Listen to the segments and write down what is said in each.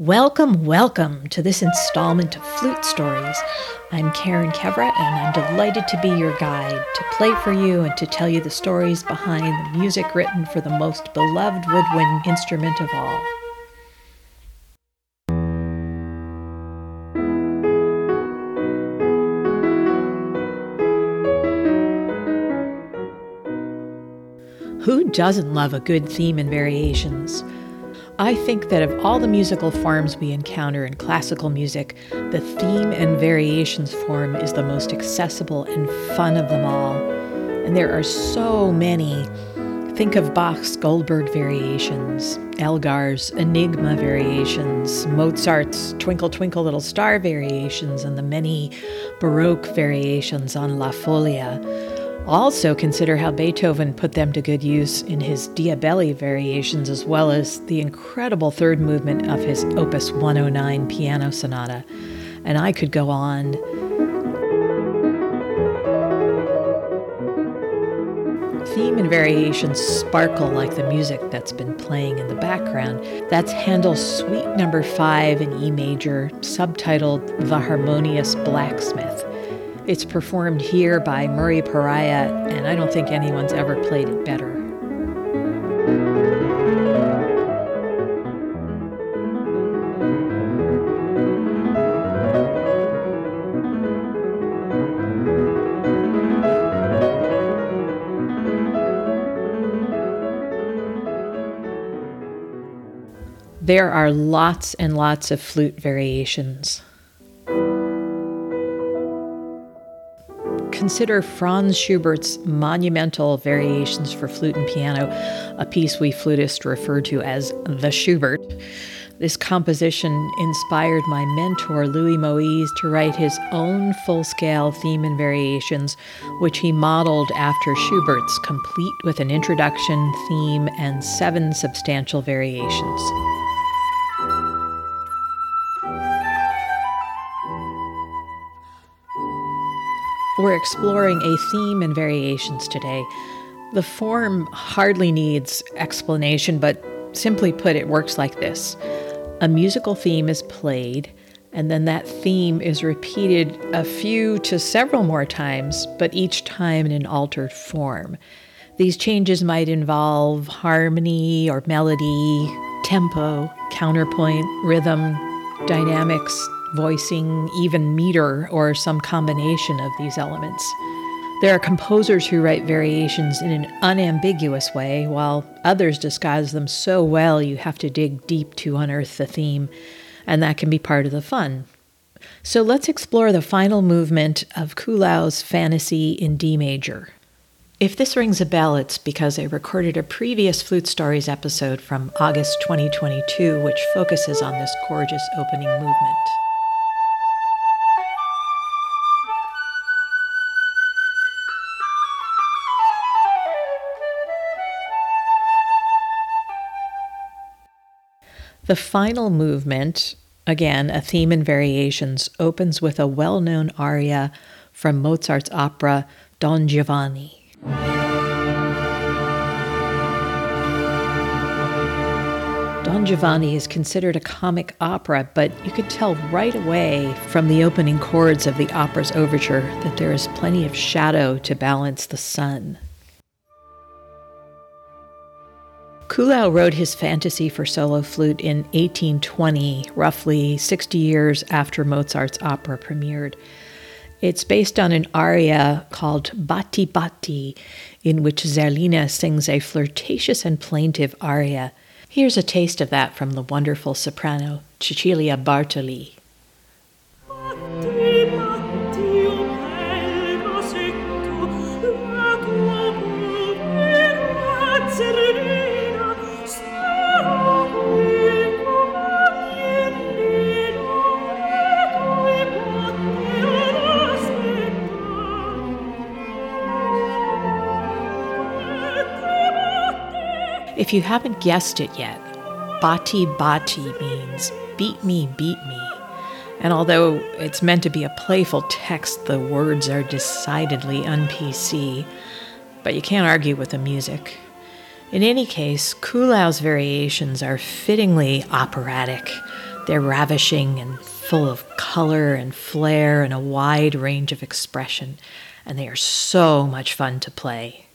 Welcome, welcome to this installment of Flute Stories. I'm Karen Kevra, and I'm delighted to be your guide, to play for you and to tell you the stories behind the music written for the most beloved woodwind instrument of all. Who doesn't love a good theme and variations? I think that of all the musical forms we encounter in classical music, the theme and variations form is the most accessible and fun of them all. And there are so many. Think of Bach's Goldberg variations, Elgar's Enigma variations, Mozart's Twinkle Twinkle Little Star variations, and the many Baroque variations on La Folia. Also, consider how Beethoven put them to good use in his Diabelli variations, as well as the incredible third movement of his Opus 109 piano sonata. And I could go on. Theme and variations sparkle like the music that's been playing in the background. That's Handel's Suite Number 5 in E major, subtitled The Harmonious Blacksmith. It's performed here by Murray Perahia, and I don't think anyone's ever played it better. There are lots and lots of flute variations. Consider Franz Schubert's monumental Variations for Flute and Piano, a piece we flutists refer to as the Schubert. This composition inspired my mentor, Louis Moyse, to write his own full scale theme and variations, which he modeled after Schubert's, complete with an introduction, theme, and seven substantial variations. We're exploring a theme and variations today. The form hardly needs explanation, but simply put, it works like this a musical theme is played, and then that theme is repeated a few to several more times, but each time in an altered form. These changes might involve harmony or melody, tempo, counterpoint, rhythm, dynamics, voicing, even meter, or some combination of these elements. There are composers who write variations in an unambiguous way, while others disguise them so well you have to dig deep to unearth the theme, and that can be part of the fun. So let's explore the final movement of Kuhlau's Fantasy in D major. If this rings a bell, it's because I recorded a previous Flute Stories episode from August 2022, which focuses on this gorgeous opening movement. The final movement, again, a theme and variations, opens with a well known aria from Mozart's opera Don Giovanni. Don Giovanni is considered a comic opera, but you could tell right away from the opening chords of the opera's overture that there is plenty of shadow to balance the sun. Kuhlau wrote his fantasy for solo flute in 1820, roughly 60 years after Mozart's opera premiered. It's based on an aria called Batti Batti, in which Zerlina sings a flirtatious and plaintive aria. Here's a taste of that from the wonderful soprano Cecilia Bartoli. If you haven't guessed it yet, Batti Batti means beat me, beat me. And although it's meant to be a playful text, the words are decidedly un-PC. But you can't argue with the music. In any case, Kuhlau's variations are fittingly operatic. They're ravishing and full of color and flair and a wide range of expression, and they are so much fun to play.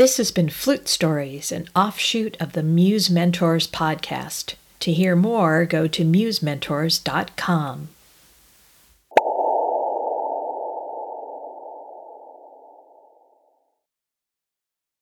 This has been Flute Stories, an offshoot of the Muse Mentors podcast. To hear more, go to musementors.com.